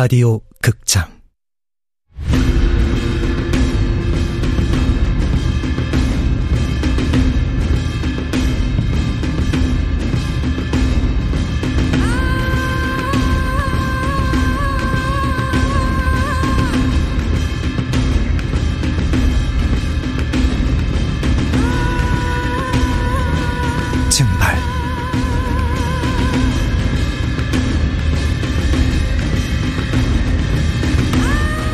라디오 극장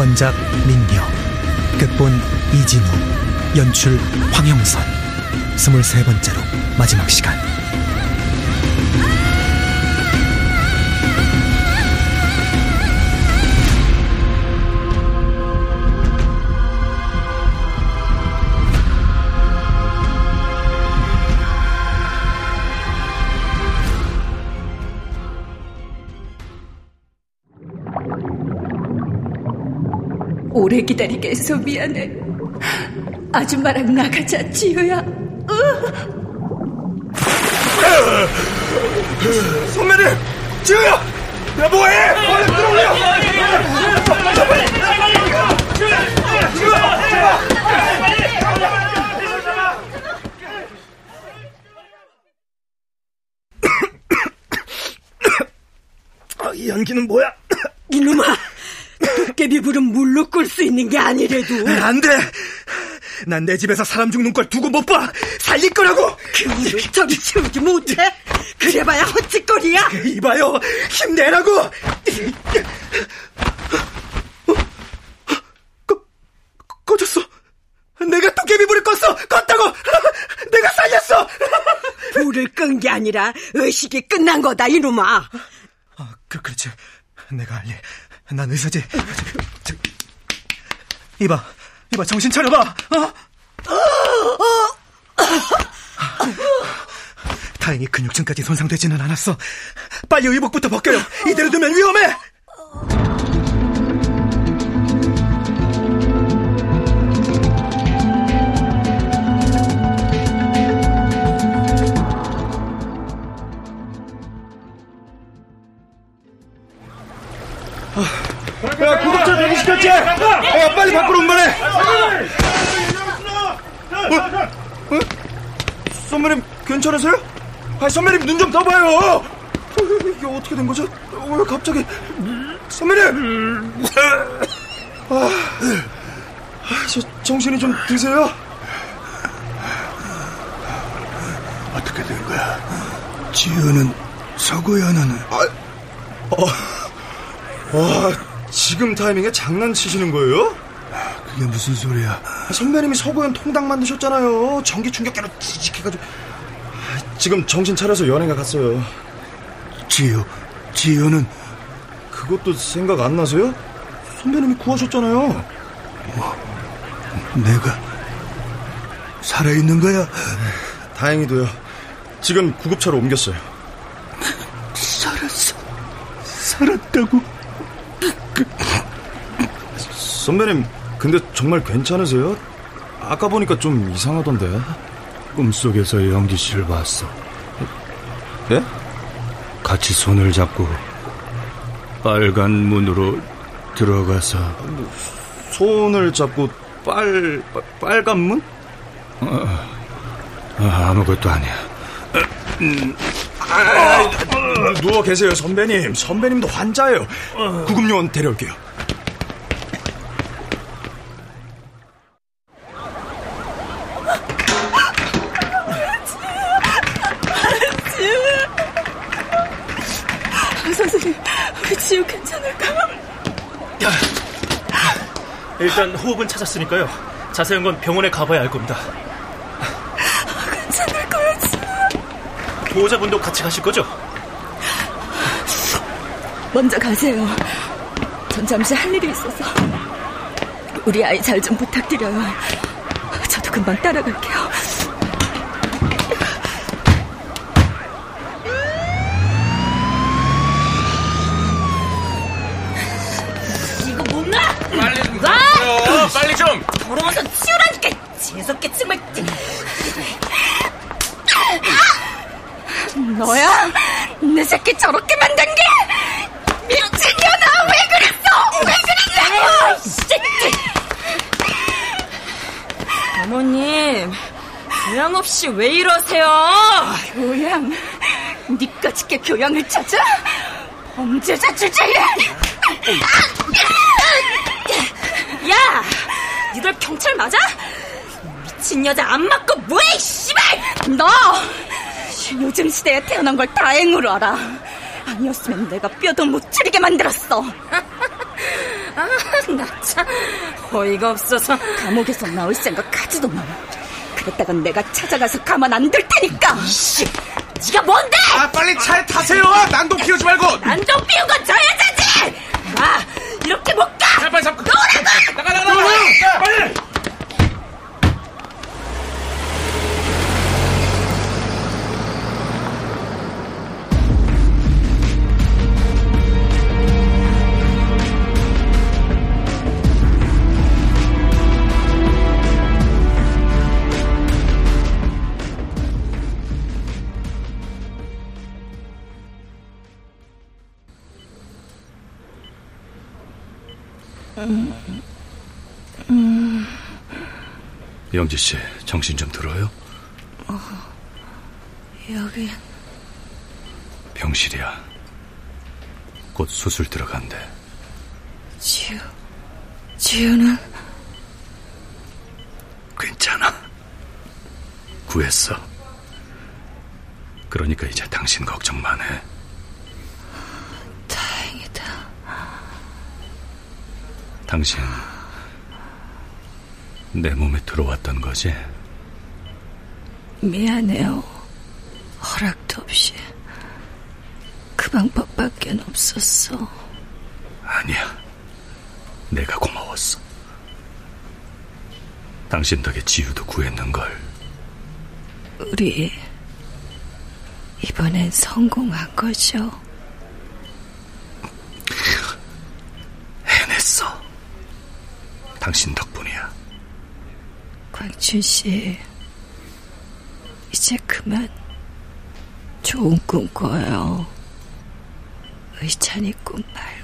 원작 민경 극본 이진우 연출 황영선. 스물세 번째로 마지막 시간 오래 기다리게 해서 미안해. 아줌마랑 나가자, 지효야. 선배님! 지우야! 야, 뭐해! 얼른 들어올려! 아, 이 연기는 뭐야? 이놈아, 도깨비 불은 물로 끌 수 있는 게 아니래도. 안 돼! 난 내 집에서 사람 죽는 걸 두고 못 봐! 살릴 거라고! 그 물을 저리 채우지 못해? 그래봐야 헛짓거리야? 이봐요! 힘내라고! 꺼, 꺼졌어! 내가 도깨비 불을 껐어! 껐다고! 내가 살렸어! 불을 끈 게 아니라 의식이 끝난 거다, 이놈아. 아, 그, 그렇지. 내가 알리. 난 의사지. 저, 이봐, 이봐, 정신 차려봐! 어? 다행히 근육층까지 손상되지는 않았어. 빨리 의복부터 벗겨요. 이대로 두면 위험해! 괜찮으세요? 아, 선배님, 눈 좀 떠봐요! 이게 어떻게 된 거죠? 왜 갑자기. 선배님! 아, 아, 저 정신이 좀 드세요? 어떻게 된 거야? 지우는 서구연은 아, 어, 와, 지금 타이밍에 장난치시는 거예요? 그게 무슨 소리야? 선배님이 서구현 통닭 만드셨잖아요. 전기 충격기로 뒤직해가지고. 아, 지금 정신 차려서 연예가 갔어요. 지우, 지우는 그것도 생각 안 나세요? 선배님이 구하셨잖아요. 내가 살아있는 거야? 다행히도요. 지금 구급차로 옮겼어요. 살았어. 살았다고? 선배님, 근데 정말 괜찮으세요? 아까 보니까 좀 이상하던데. 꿈속에서 영기 씨를 봤어. 예? 같이 손을 잡고 빨간 문으로 들어가서 손을 잡고 빨, 빨 빨간 문? 아, 아 무것도 아니야. 누워 계세요, 선배님. 선배님도 환자예요. 구급요원 데려올게요. 일단 호흡은 찾았으니까요. 자세한 건 병원에 가봐야 알 겁니다. 괜찮을 거야, 지효. 보호자분도 같이 가실 거죠? 먼저 가세요. 전 잠시 할 일이 있어서. 우리 아이 잘 좀 부탁드려요. 저도 금방 따라갈게요. 이거 못 놔! 빨리 좀 놔! 놔! 빨리 좀! 더러워서 치우라니까! 재수없게 정말. 너야? 내 새끼 저렇게 만든 게! 미친년아! 왜 그랬어! 교양 없이 왜 이러세요? 교양? 니까 짓게 교양을 찾아? 범죄자 주제에! 야! 니들 경찰 맞아? 미친 여자 안 맞고 뭐해, 씨발! 너! 요즘 시대에 태어난 걸 다행으로 알아. 아니었으면 내가 뼈도 못 추리게 만들었어. 아, 나 참 어이가 없어서 감옥에서 나올 생각하지도 마. 그랬다간 내가 찾아가서 가만 안 둘 테니까. 씨, 네가 뭔데? 아, 빨리 차에 타세요. 난동 피우지 말고. 난좀 피운 건 저 여자지. 나 이렇게 못 가. 빨리 잡고. 노라고. 나가, 나가, 나가. 빨리. 영지 씨, 정신 좀 들어요? 여기 병실이야. 곧 수술 들어간대. 지우, 지우는 괜찮아. 구했어. 그러니까 이제 당신 걱정만 해. 다행이다. 당신 내 몸에 들어왔던 거지? 미안해요. 허락도 없이 그 방법밖에 없었어. 아니야. 내가 고마웠어. 당신 덕에 지우도 구했는걸. 우리 이번엔 성공한 거죠? 해냈어. 당신 덕분이야. 광춘 씨, 이제 그만 좋은 꿈 꿔요. 의찬이 꿈말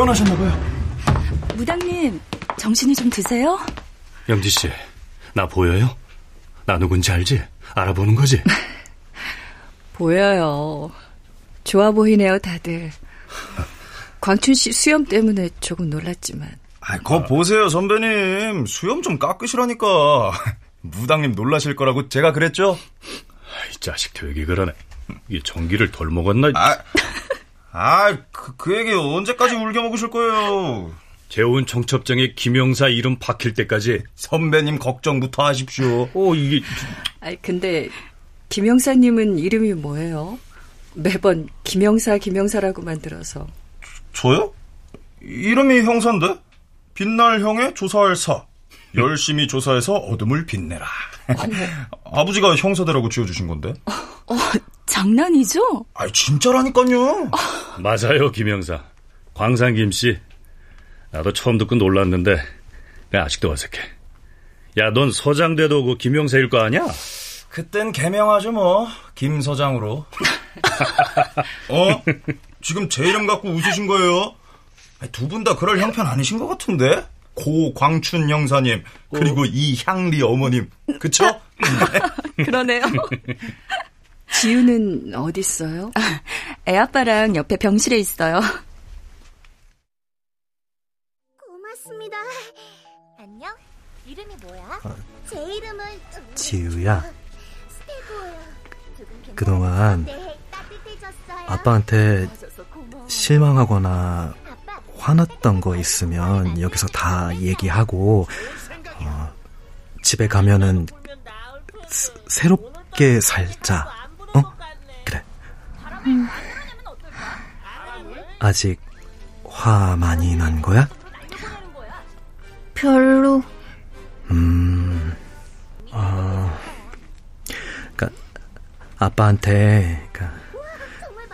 깨어나셨나봐요. 무당님, 정신이 좀 드세요? 영지 씨, 나 보여요? 나 누군지 알지? 알아보는 거지? 보여요. 좋아 보이네요, 다들. 광춘 씨 수염 때문에 조금 놀랐지만. 아, 거 보세요, 선배님. 수염 좀 깎으시라니까. 무당님 놀라실 거라고 제가 그랬죠? 이 자식 되게 그러네. 이 전기를 덜 먹었나? 아, 아, 그, 그 얘기 언제까지 울겨 먹으실 거예요? 재혼 청첩장에 김영사 이름 박힐 때까지. 선배님 걱정부터 하십시오. 어, 이게 아니, 근데, 김영사님은 이름이 뭐예요? 매번 김영사, 김영사라고 만들어서. 저 요? 이름이 형사인데? 빛날 형의 조사할 사. 열심히 조사해서 어둠을 빛내라. 아버지가 형사대라고 지어주신 건데? 어, 장난이죠? 아, 진짜라니까요. 맞아요, 김영사. 광산 김씨. 나도 처음 듣고 놀랐는데 내가 아직도 어색해. 야, 넌 서장대도 그 김영사일 거 아니야? 그땐 개명하죠 뭐. 김 서장으로. 어? 지금 제 이름 갖고 웃으신 거예요? 두 분 다 그럴 형편 아니신 것 같은데? 고광춘 형사님 그리고 이향리 어머님 그쵸? 그러네요. 지우는 어디 있어요? 애아빠랑 옆에 병실에 있어요. 고맙습니다. 안녕. 이름이 뭐야? 제 이름은 지우야. 스테고요. 조금 그동안 네. 아빠한테 실망하거나 화났던 거 있으면 여기서 다 얘기하고 어, 집에 가면은 스, 새롭게 살자. 아직 화 많이 난 거야? 별로. 음, 어, 그니까, 아빠한테, 그니까,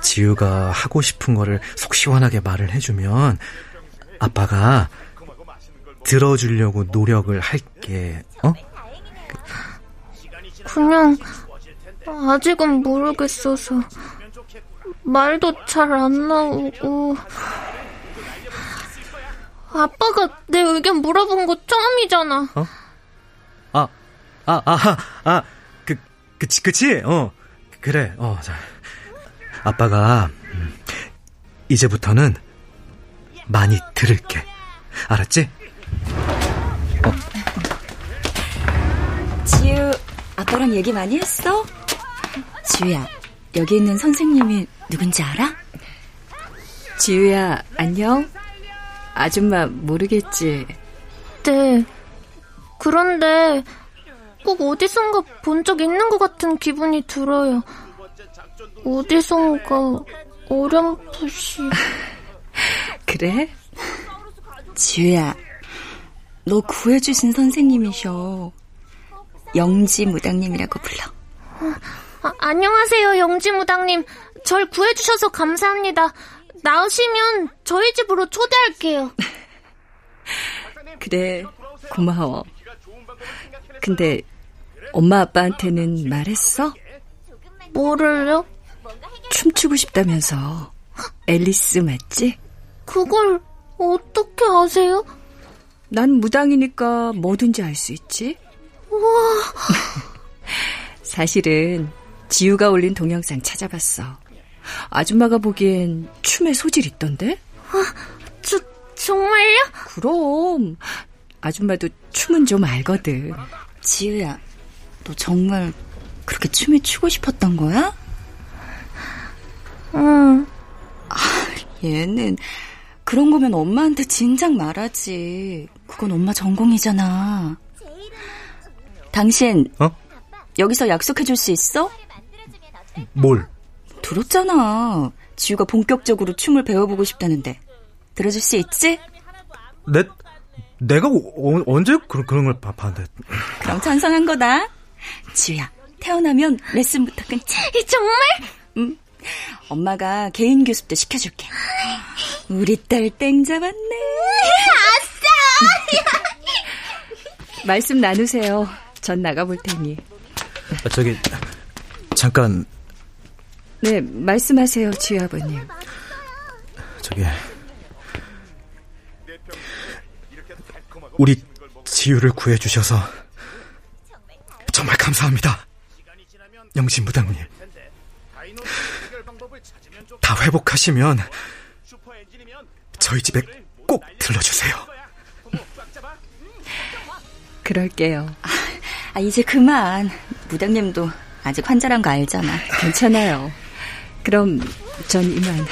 지우가 하고 싶은 거를 속 시원하게 말을 해주면, 아빠가 들어주려고 노력을 할게, 어? 그냥, 아직은 모르겠어서. 말도 잘 안 나오고. 아빠가 내 의견 물어본 거 처음이잖아. 어? 아, 아, 아, 아, 그, 그치, 그치? 어, 그래, 어, 자. 아빠가, 음, 이제부터는 많이 들을게. 알았지? 지우, 아빠랑 얘기 많이 했어? 지우야, 여기 있는 선생님이 누군지 알아? 지우야, 안녕? 아줌마 모르겠지? 네. 그런데 꼭 어디선가 본 적 있는 것 같은 기분이 들어요. 어디선가 어렴풋이. 그래? 지우야, 너 구해주신 선생님이셔. 영지 무당님이라고 불러. 아, 안녕하세요, 영지 무당님. 절 구해주셔서 감사합니다. 나으시면 저희 집으로 초대할게요. 그래, 고마워. 근데 엄마 아빠한테는 말했어? 뭐를요? 춤추고 싶다면서. 앨리스 맞지? 그걸 어떻게 아세요? 난 무당이니까 뭐든지 알 수 있지. 우와, 사실은 지우가 올린 동영상 찾아봤어. 아줌마가 보기엔 춤에 소질 있던데? 저, 정말요? 그럼 아줌마도 춤은 좀 알거든. 지우야, 너 정말 그렇게 춤이 추고 싶었던 거야? 응. 얘는 그런 거면 엄마한테 진작 말하지. 그건 엄마 전공이잖아. 당신 어? 여기서 약속해 줄 수 있어? 뭘? 들었잖아. 지우가 본격적으로 춤을 배워보고 싶다는데. 들어줄 수 있지? 내, 내가 어, 언제 그런, 그런 걸 봐- 봤는데. 그럼 찬성한 거다. 지우야, 태어나면 레슨부터 끊자. 정말? 응. 엄마가 개인 교습도 시켜줄게. 우리 딸 땡 잡았네. 아싸! 말씀 나누세요. 전 나가볼 테니. 아, 저기, 잠깐, 네, 말씀하세요, 지우 아버님. 저기. 우리 지유를 구해 주셔서 정말 감사합니다. 영신무당님. 다 회복하시면 저희 집에 꼭 들러주세요. 그럴게요. 아, 이제 그만. 무당님도 아직 환자란 거 알잖아. 괜찮아요. 그럼 전 이만.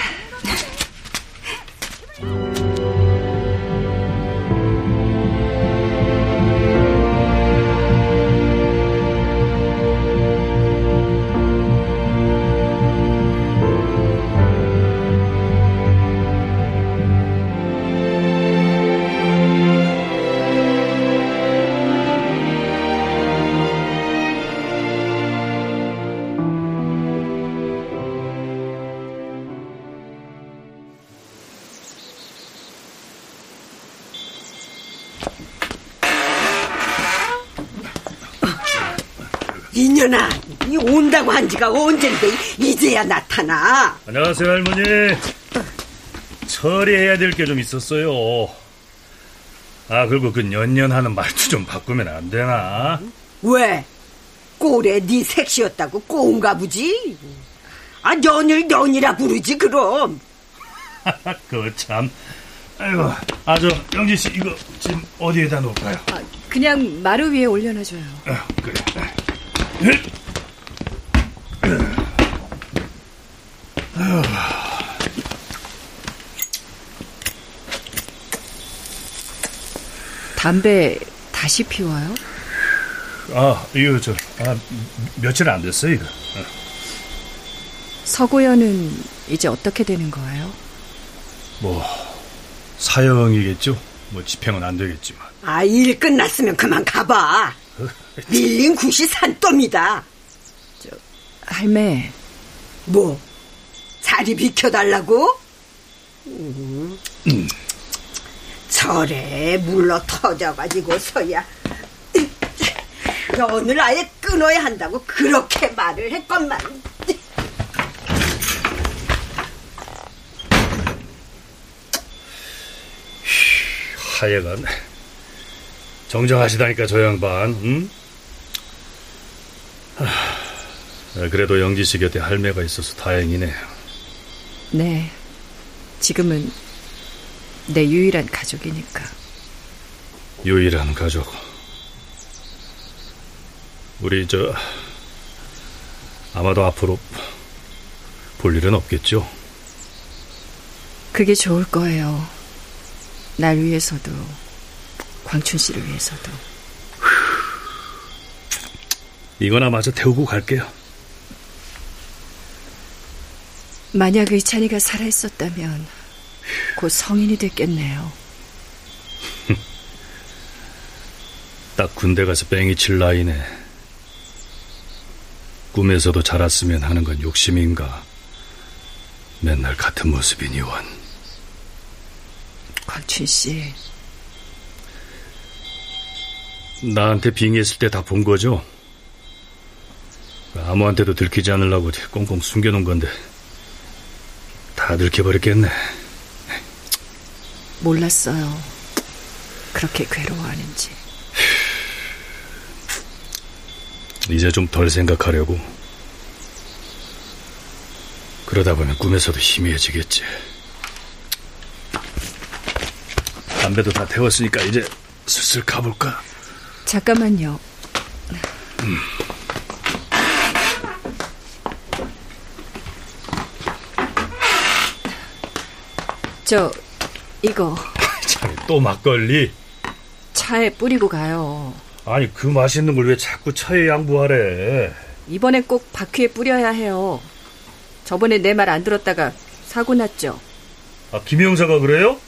이년아, 이 온다고 한 지가 언젠데 이제야 나타나. 안녕하세요, 할머니. 처리해야 될 게 좀 있었어요. 아, 그리고 그 년년하는 말투 좀 바꾸면 안 되나? 왜? 꼴에 네 색시였다고 꼬운가 보지? 아, 년을 년이라 부르지 그럼. 그거 참. 아이고, 아, 저, 영진 씨, 이거 지금 어디에다 놓을까요? 그냥 마루 위에 올려놔줘요. 아, 그래. 담배 다시 피워요? 아, 이거 저, 아, 며칠 안 됐어요, 이거. 서구현은 이제 어떻게 되는 거예요? 뭐, 사형이겠죠? 뭐, 집행은 안 되겠지만. 아, 일 끝났으면 그만 가봐. 밀린 굿이 산더미다. 할매. 뭐? 자리 비켜달라고? 음. 음. 절에 물러 터져가지고서야 연을 아예 끊어야 한다고 그렇게 말을 했건만. 하여간 정정하시다니까 저 양반 응? 하, 그래도 영지 씨 곁에 할매가 있어서 다행이네. 네. 지금은 내 유일한 가족이니까. 유일한 가족. 우리 저 아마도 앞으로 볼 일은 없겠죠? 그게 좋을 거예요. 날 위해서도 광춘 씨를 위해서도. 이거나 마저 태우고 갈게요. 만약 의찬이가 살아있었다면 곧 성인이 됐겠네요. 딱 군대 가서 뺑이 칠 나이네. 꿈에서도 자랐으면 하는 건 욕심인가. 맨날 같은 모습이니원. 광춘 씨. 나한테 빙의했을 때 다 본 거죠? 아무한테도 들키지 않으려고 꽁꽁 숨겨놓은 건데 다 들켜버렸겠네. 몰랐어요. 그렇게 괴로워하는지. 이제 좀 덜 생각하려고. 그러다 보면 꿈에서도 희미해지겠지. 담배도 다 태웠으니까 이제 슬슬 가볼까? 잠깐만요. 음. 저 이거 또 막걸리? 차에 뿌리고 가요. 아니 그 맛있는 걸 왜 자꾸 차에 양보하래? 이번엔 꼭 바퀴에 뿌려야 해요. 저번에 내 말 안 들었다가 사고 났죠. 아 김영사가 그래요?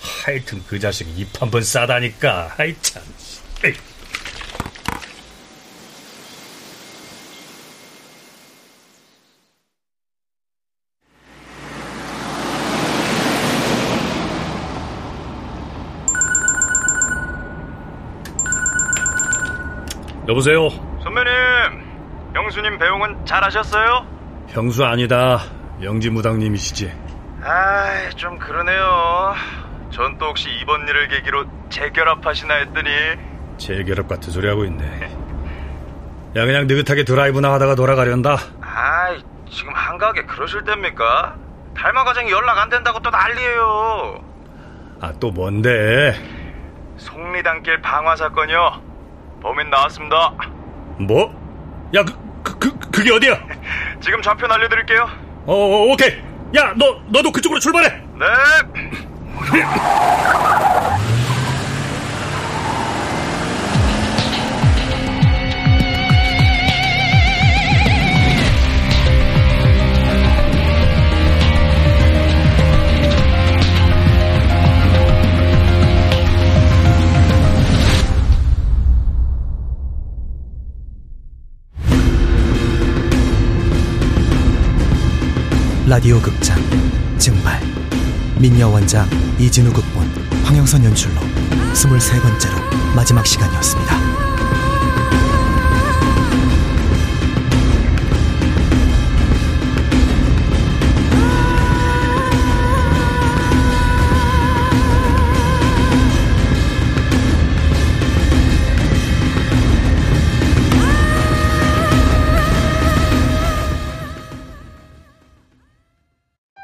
하여튼 그 자식 입 한 번 싸다니까. 하이 참. 에이. 여보세요. 선배님, 영수님 배웅은 잘하셨어요? 형수 아니다. 영지 무당님이시지. 아, 좀 그러네요. 전 또 혹시 이번 일을 계기로 재결합하시나 했더니 재결합 같은 소리 하고 있네. 야 그냥 느긋하게 드라이브나 하다가 돌아가련다. 아, 지금 한가하게 그러실 때입니까? 달마 과장이 연락 안 된다고 또 난리예요. 아 또 뭔데? 속리단길 방화 사건이요. 범인 나왔습니다. 뭐? 야, 그, 그, 그 그게 어디야? 지금 좌표 알려드릴게요. 어, 어, 오케이. 야, 너, 너도 그쪽으로 출발해. 네. 라디오 극장 증발 민여 원작 이진우 극본 황영선 연출로 23번째로 마지막 시간이었습니다.